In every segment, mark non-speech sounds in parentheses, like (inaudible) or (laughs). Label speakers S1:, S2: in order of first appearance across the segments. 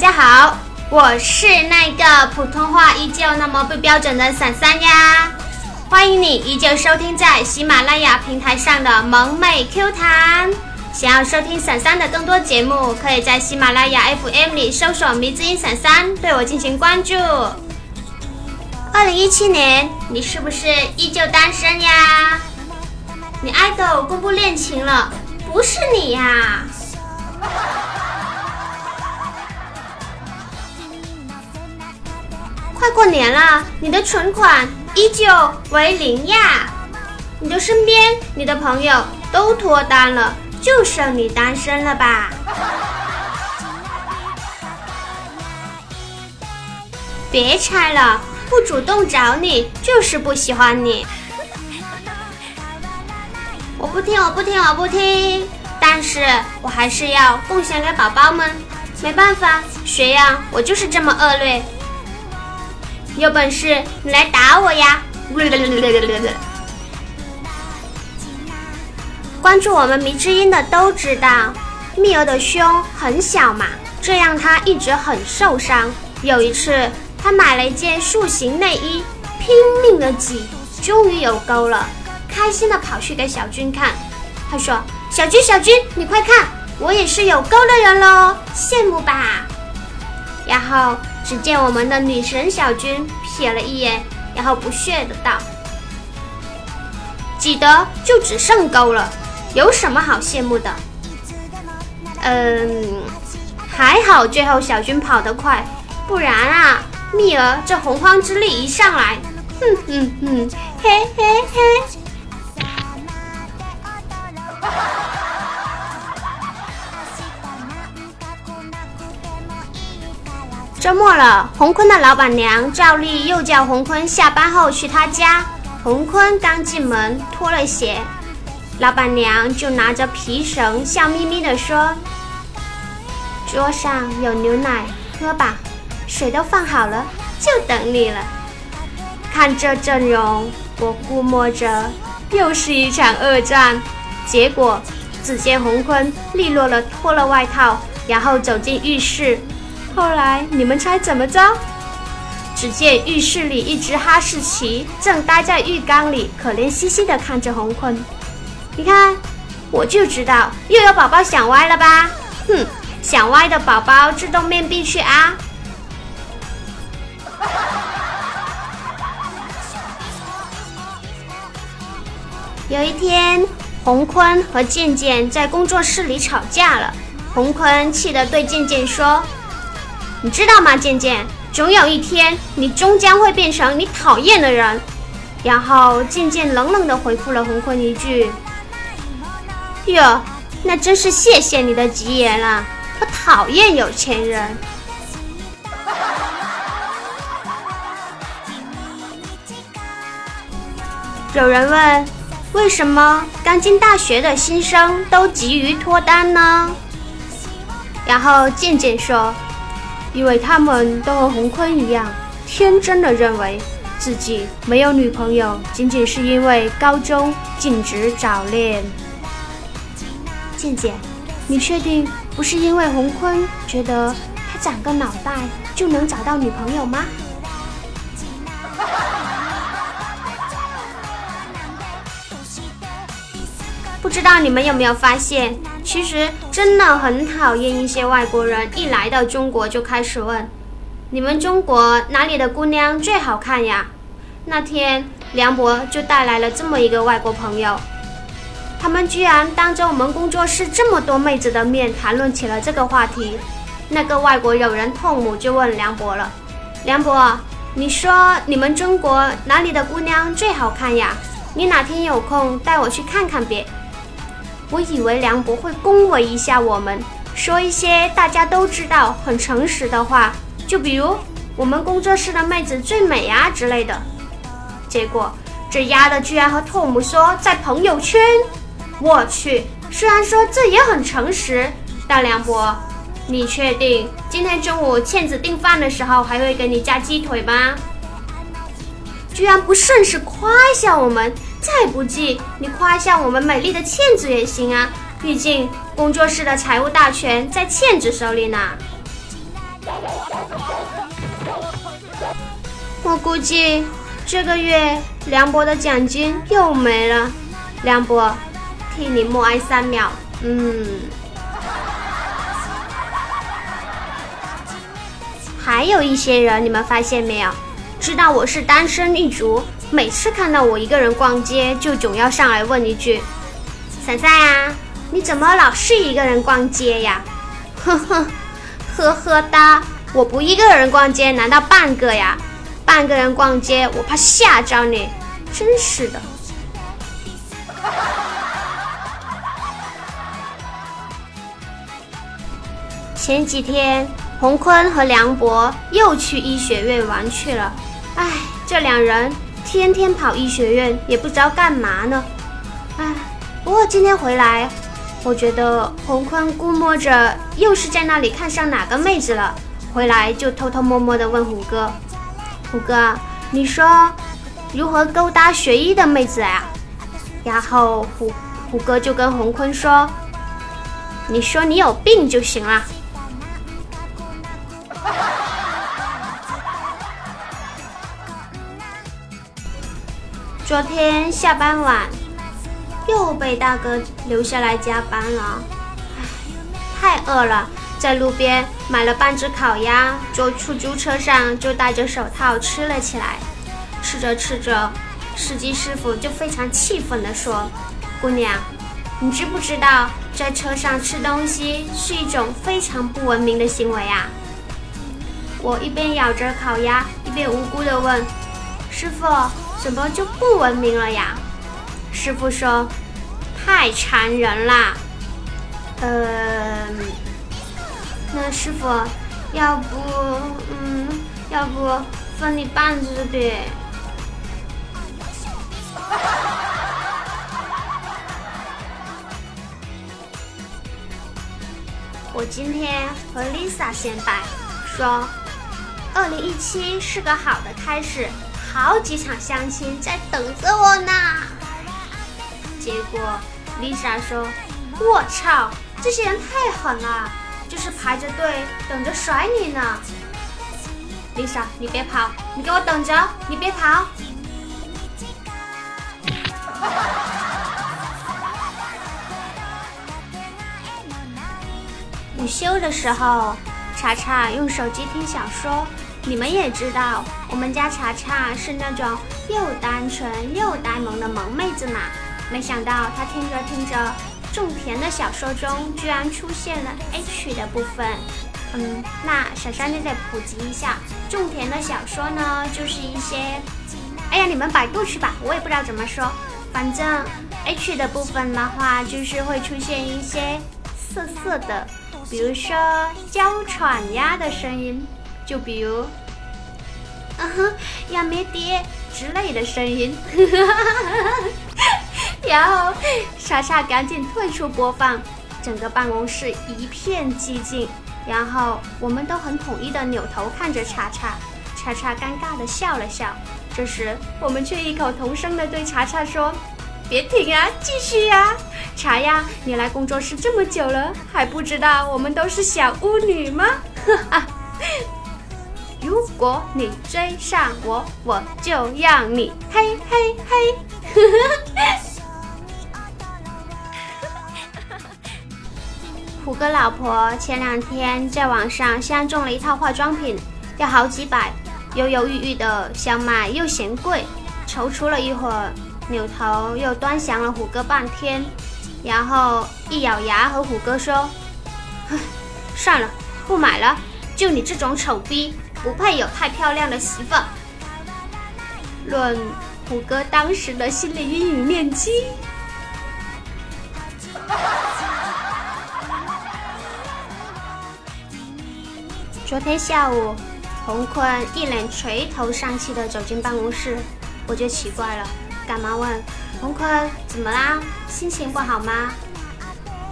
S1: 大家好，我是那个普通话依旧那么不标准的伞伞呀。欢迎你依旧收听在喜马拉雅平台上的萌妹 Q 弹。想要收听伞伞的更多节目，可以在喜马拉雅 FM 里搜索“迷之音伞伞”，对我进行关注。二零一七年，你是不是依旧单身呀？你爱豆公布恋情了，不是你呀？快过年了，你的存款依旧为零呀！你的身边、你的朋友都脱单了，就剩你单身了吧？别猜了，不主动找你就是不喜欢你。我不听，我不听，我不听！但是我还是要贡献给宝宝们。没办法，学样我就是这么恶劣。有本事你来打我呀！关注我们迷之音的都知道，蜜儿的胸很小嘛，这让她一直很受伤。有一次，她买了一件塑形内衣，拼命的挤，终于有沟了，开心的跑去给小军看。他说：“小军，小军，你快看，我也是有沟的人喽，羡慕吧？”然后。只见我们的女神小军瞥了一眼，然后不屑的道：“挤得就只剩沟了，有什么好羡慕的？”嗯，还好最后小军跑得快，不然啊，蜜儿这洪荒之力一上来，哼哼哼，嘿嘿嘿。周末了，洪坤的老板娘照例又叫洪坤下班后去他家。洪坤刚进门脱了鞋，老板娘就拿着皮绳笑眯眯地说：“桌上有牛奶，喝吧，水都放好了，就等你了。”看这阵容，我估摸着又是一场恶战。结果，只见洪坤利落地脱了外套，然后走进浴室。后来你们猜怎么着？只见浴室里一只哈士奇正待在浴缸里，可怜兮兮地看着洪坤。你看，我就知道又有宝宝想歪了吧？哼，想歪的宝宝自动面壁去啊！有一天，洪坤和健健在工作室里吵架了。洪坤气得对健健说。你知道吗，健健？总有一天，你终将会变成你讨厌的人。然后，渐渐冷冷地回复了红坤一句：“哟，那真是谢谢你的吉言了。我讨厌有钱人。”有人问：为什么刚进大学的新生都急于脱单呢？然后，渐渐说。因为他们都和洪坤一样，天真的认为自己没有女朋友，仅仅是因为高中禁止早恋。静姐，你确定不是因为洪坤觉得他长个脑袋就能找到女朋友吗？不知道你们有没有发现？其实真的很讨厌一些外国人一来到中国就开始问：“你们中国哪里的姑娘最好看呀？”那天梁博就带来了这么一个外国朋友，他们居然当着我们工作室这么多妹子的面谈论起了这个话题。那个外国友人痛母就问梁博了：“梁博，你说你们中国哪里的姑娘最好看呀？你哪天有空带我去看看别。”我以为梁博会恭维一下我们，说一些大家都知道很诚实的话，就比如我们工作室的妹子最美啊之类的。结果这丫的居然和托姆说在朋友圈。我去，虽然说这也很诚实，但梁博，你确定今天中午倩子订饭的时候还会给你加鸡腿吗？居然不顺势夸一下我们。再不济你夸一下我们美丽的倩子也行啊。毕竟工作室的财务大权在倩子手里呢。我估计这个月梁博的奖金又没了。梁博替你默哀三秒嗯。还有一些人你们发现没有？知道我是单身一族，每次看到我一个人逛街，就总要上来问一句：“伞伞啊，你怎么老是一个人逛街呀？” (laughs) 呵呵，呵呵哒，我不一个人逛街，难道半个呀？半个人逛街，我怕吓着你。真是的。前几天。洪坤和梁博又去医学院玩去了，唉，这两人天天跑医学院，也不知道干嘛呢。唉，不过今天回来，我觉得洪坤估摸着又是在那里看上哪个妹子了，回来就偷偷摸摸的问虎哥：“虎哥，你说如何勾搭学医的妹子呀？”然后虎虎哥就跟洪坤说：“你说你有病就行了。”昨天下班晚，又被大哥留下来加班了。唉，太饿了，在路边买了半只烤鸭，坐出租车上就戴着手套吃了起来。吃着吃着，司机师傅就非常气愤地说：“姑娘，你知不知道在车上吃东西是一种非常不文明的行为啊？”我一边咬着烤鸭，一边无辜地问：“师傅。”怎么就不文明了呀？师傅说：“太馋人啦。”呃，那师傅，要不，嗯，要不分你半只呗？我今天和 Lisa 显摆，说，二零一七是个好的开始。好几场相亲在等着我呢，结果 Lisa 说：“我操，这些人太狠了，就是排着队等着甩你呢。”Lisa，你别跑，你给我等着，你别跑。(laughs) 午休的时候，查查用手机听小说。你们也知道，我们家查查是那种又单纯又呆萌的萌妹子嘛。没想到她听着听着，种田的小说中居然出现了 H 的部分。嗯，那小山就再普及一下，种田的小说呢，就是一些……哎呀，你们百度去吧，我也不知道怎么说。反正 H 的部分的话，就是会出现一些涩涩的，比如说娇喘呀的声音。就比如，嗯哼，要没爹之类的声音，然后莎莎赶紧退出播放，整个办公室一片寂静，然后我们都很统一的扭头看着查查，查查尴尬的笑了笑，这时我们却异口同声的对查查说：“别停啊，继续呀，查呀，你来工作室这么久了，还不知道我们都是小巫女吗？”哈哈。如果你追上我，我就让你嘿嘿嘿！(laughs) 虎哥老婆前两天在网上相中了一套化妆品，要好几百，犹犹豫豫的想买又嫌贵，踌躇了一会儿，扭头又端详了虎哥半天，然后一咬牙和虎哥说：“算了，不买了，就你这种丑逼！”不配有太漂亮的媳妇。论虎哥当时的心理阴影面积。昨天下午，洪坤一脸垂头丧气的走进办公室，我就奇怪了，赶忙问洪坤怎么啦？心情不好吗？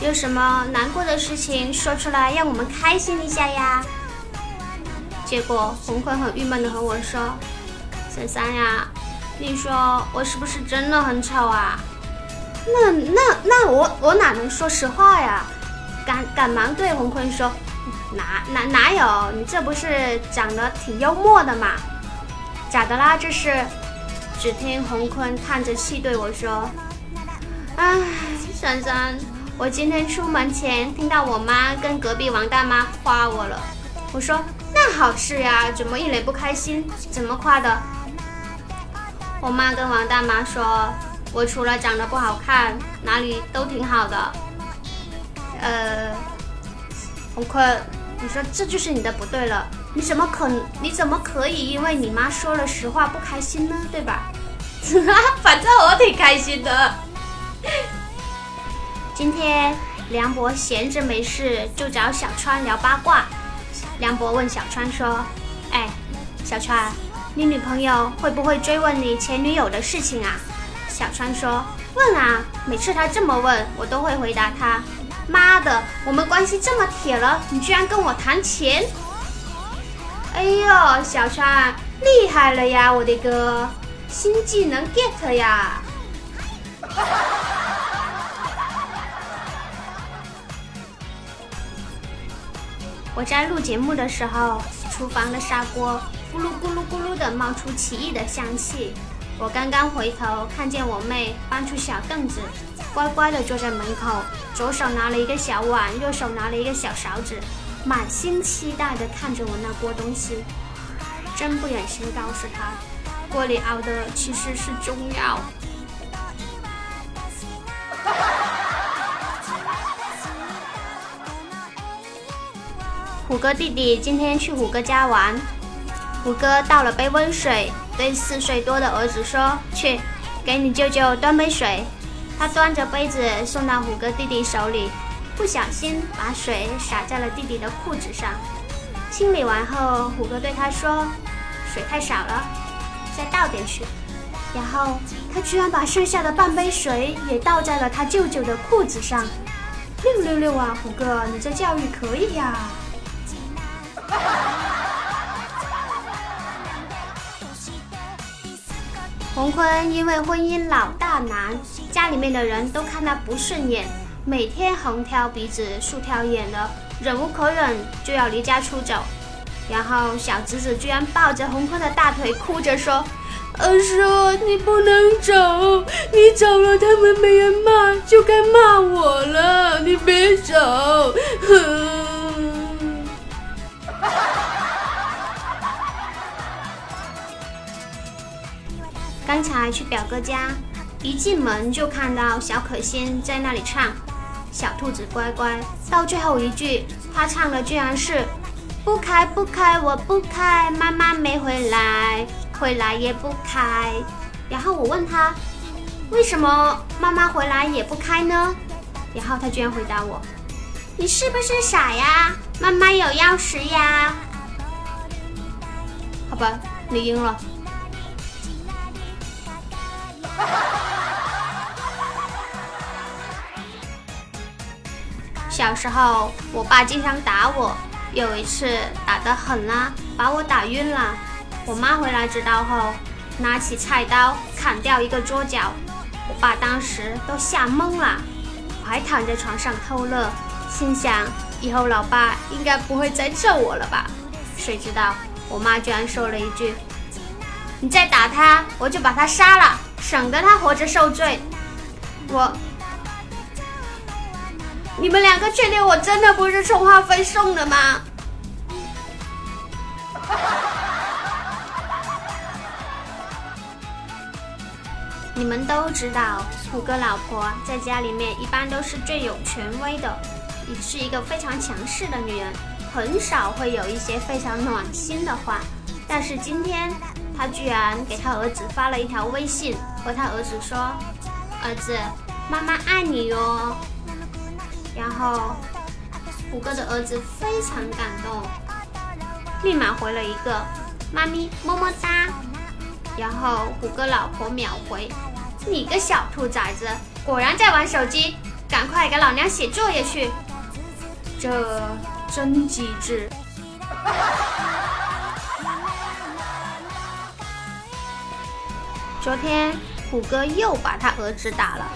S1: 有什么难过的事情说出来，让我们开心一下呀？结果红坤很郁闷的和我说：“三三呀，你说我是不是真的很丑啊？”那那那我我哪能说实话呀？赶赶忙对红坤说：“哪哪哪有？你这不是长得挺幽默的嘛？咋的啦？这是？只听洪坤叹着气对我说：“唉，珊珊，我今天出门前听到我妈跟隔壁王大妈夸我了。”我说：“那好事呀，怎么一脸不开心？怎么夸的？”我妈跟王大妈说：“我除了长得不好看，哪里都挺好的。”呃，洪坤，你说这就是你的不对了。你怎么可你怎么可以因为你妈说了实话不开心呢？对吧？(laughs) 反正我挺开心的。今天梁博闲着没事就找小川聊八卦。梁博问小川说：“哎，小川，你女朋友会不会追问你前女友的事情啊？”小川说：“问啊，每次他这么问我都会回答他。妈的，我们关系这么铁了，你居然跟我谈钱！”哎呦，小川厉害了呀，我的哥，新技能 get 呀！我在录节目的时候，厨房的砂锅咕噜咕噜咕噜的冒出奇异的香气。我刚刚回头，看见我妹搬出小凳子，乖乖的坐在门口，左手拿了一个小碗，右手拿了一个小勺子。满心期待的看着我那锅东西，真不忍心告诉他，锅里熬的其实是中药。虎哥弟弟今天去虎哥家玩，虎哥倒了杯温水，对四岁多的儿子说：“去，给你舅舅端杯水。”他端着杯子送到虎哥弟弟手里。不小心把水洒在了弟弟的裤子上，清理完后，虎哥对他说：“水太少了，再倒点去。”然后他居然把剩下的半杯水也倒在了他舅舅的裤子上。六六六啊，虎哥，你这教育可以呀！(laughs) 洪坤因为婚姻老大难，家里面的人都看他不顺眼。每天横挑鼻子竖挑眼的，忍无可忍就要离家出走。然后小侄子居然抱着洪坤的大腿哭着说：“二叔，你不能走，你走了他们没人骂，就该骂我了。你别走。” (laughs) 刚才去表哥家，一进门就看到小可心在那里唱。小兔子乖乖，到最后一句，他唱的居然是“不开不开，我不开，妈妈没回来，回来也不开。”然后我问他，为什么妈妈回来也不开呢？然后他居然回答我：“你是不是傻呀？妈妈有钥匙呀。”好吧，你赢了。小时候，我爸经常打我，有一次打得狠啦，把我打晕了。我妈回来知道后，拿起菜刀砍掉一个桌角，我爸当时都吓懵了。我还躺在床上偷乐，心想以后老爸应该不会再揍我了吧？谁知道我妈居然说了一句：“你再打他，我就把他杀了，省得他活着受罪。”我。你们两个确定我真的不是充话费送的吗？(laughs) 你们都知道，虎哥老婆在家里面一般都是最有权威的，也是一个非常强势的女人，很少会有一些非常暖心的话。但是今天，她居然给他儿子发了一条微信，和他儿子说：“儿子，妈妈爱你哟。”然后，虎哥的儿子非常感动，立马回了一个“妈咪么么哒”。然后虎哥老婆秒回：“你个小兔崽子，果然在玩手机，赶快给老娘写作业去。”这真机智。昨天虎哥又把他儿子打了，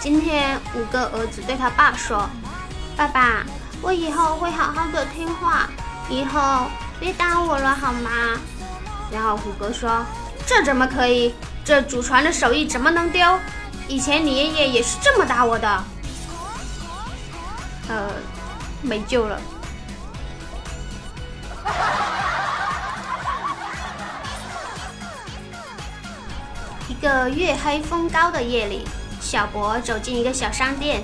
S1: 今天虎哥儿子对他爸说。爸爸，我以后会好好的听话，以后别打我了好吗？然后虎哥说：“这怎么可以？这祖传的手艺怎么能丢？以前你爷爷也是这么打我的。呃，没救了。一个月黑风高的夜里，小博走进一个小商店，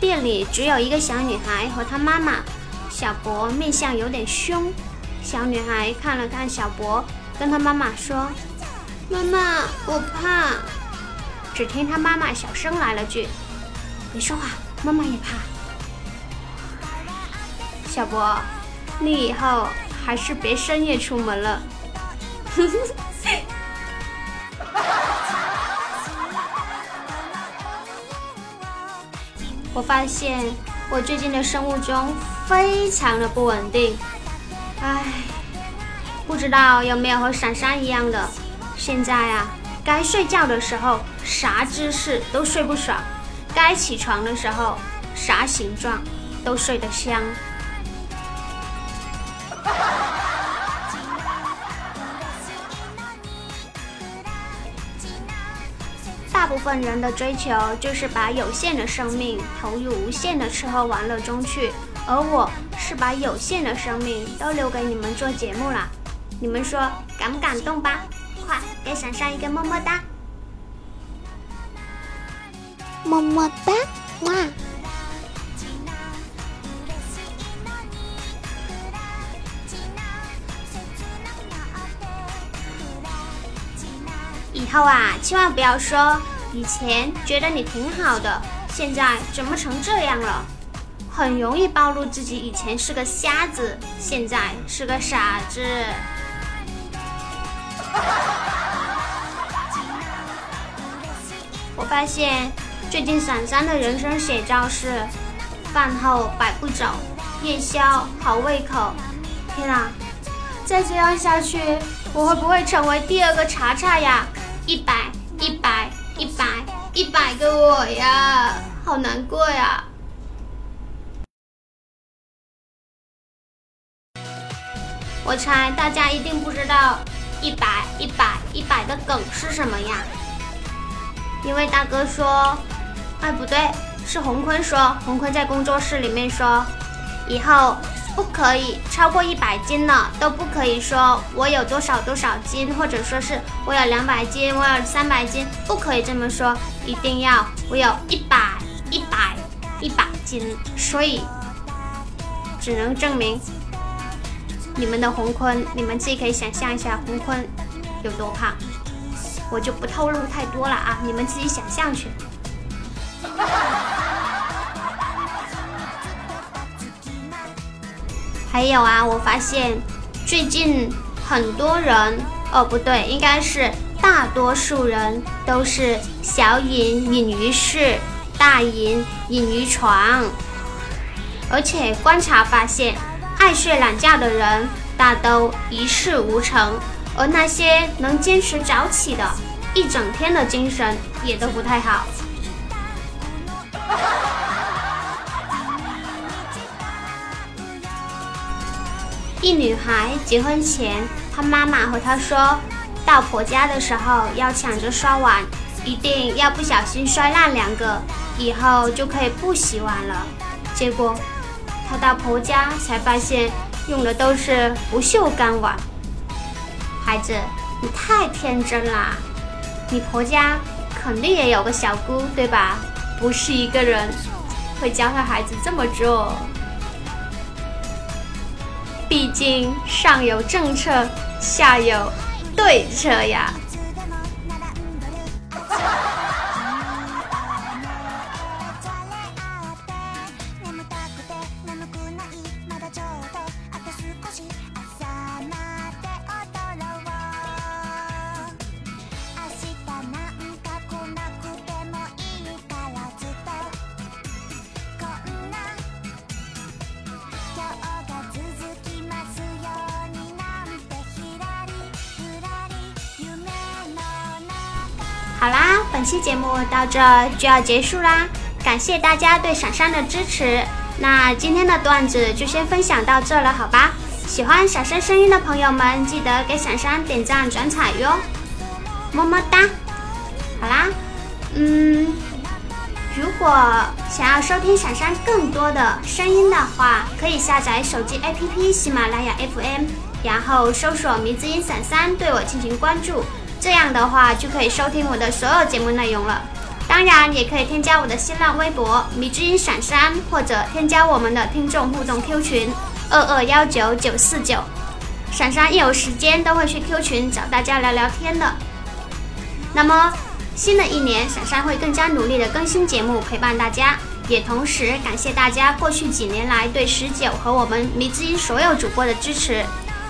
S1: 店里只有一个小女孩和她妈妈。小博面相有点凶，小女孩看了看小博，跟她妈妈说：“妈妈，我怕。”只听她妈妈小声来了句：“别说话，妈妈也怕。”小博，你以后还是别深夜出门了。(laughs) 我发现我最近的生物钟非常的不稳定，唉，不知道有没有和闪闪一样的。现在啊，该睡觉的时候啥姿势都睡不爽，该起床的时候啥形状都睡得香。大部分人的追求就是把有限的生命投入无限的吃喝玩乐中去，而我是把有限的生命都留给你们做节目了。你们说感不感动吧？快给闪闪一个么么哒！
S2: 么么哒，哇！
S1: 以后啊，千万不要说。以前觉得你挺好的，现在怎么成这样了？很容易暴露自己以前是个瞎子，现在是个傻子。(laughs) 我发现最近闪闪的人生写照是：饭后百步走，夜宵好胃口。天啊，再这样下去，我会不会成为第二个查查呀？一百，一百。一百一百个我呀，好难过呀！我猜大家一定不知道一百一百一百的梗是什么呀？因为大哥说，哎不对，是洪坤说，洪坤在工作室里面说，以后。不可以超过一百斤了，都不可以说我有多少多少斤，或者说是我有两百斤，我有三百斤，不可以这么说，一定要我有一百一百一百斤。所以只能证明你们的红坤，你们自己可以想象一下红坤有多胖，我就不透露太多了啊，你们自己想象去。还有啊，我发现最近很多人，哦不对，应该是大多数人都是小隐隐于市，大隐隐于床。而且观察发现，爱睡懒觉的人大都一事无成，而那些能坚持早起的，一整天的精神也都不太好。一女孩结婚前，她妈妈和她说，到婆家的时候要抢着刷碗，一定要不小心摔烂两个，以后就可以不洗碗了。结果，她到婆家才发现用的都是不锈钢碗。孩子，你太天真啦！你婆家肯定也有个小姑，对吧？不是一个人会教他孩子这么做。毕竟上有政策，下有对策呀。好啦，本期节目到这就要结束啦，感谢大家对闪闪的支持。那今天的段子就先分享到这了，好吧？喜欢闪闪声音的朋友们，记得给闪闪点赞转采哟。么么哒。好啦，嗯，如果想要收听闪闪更多的声音的话，可以下载手机 APP 喜马拉雅 FM，然后搜索“迷之音闪闪”对我进行关注，这样的话就可以收听我的所有节目内容了。当然，也可以添加我的新浪微博“迷之音闪闪”，或者添加我们的听众互动 Q 群二二幺九九四九。闪闪一有时间都会去 Q 群找大家聊聊天的。那么，新的一年，闪闪会更加努力的更新节目，陪伴大家。也同时感谢大家过去几年来对十九和我们迷之音所有主播的支持。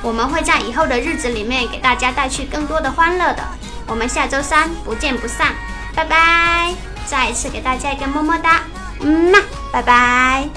S1: 我们会在以后的日子里面给大家带去更多的欢乐的。我们下周三不见不散。拜拜！再一次给大家一个么么哒，嗯嘛，拜拜。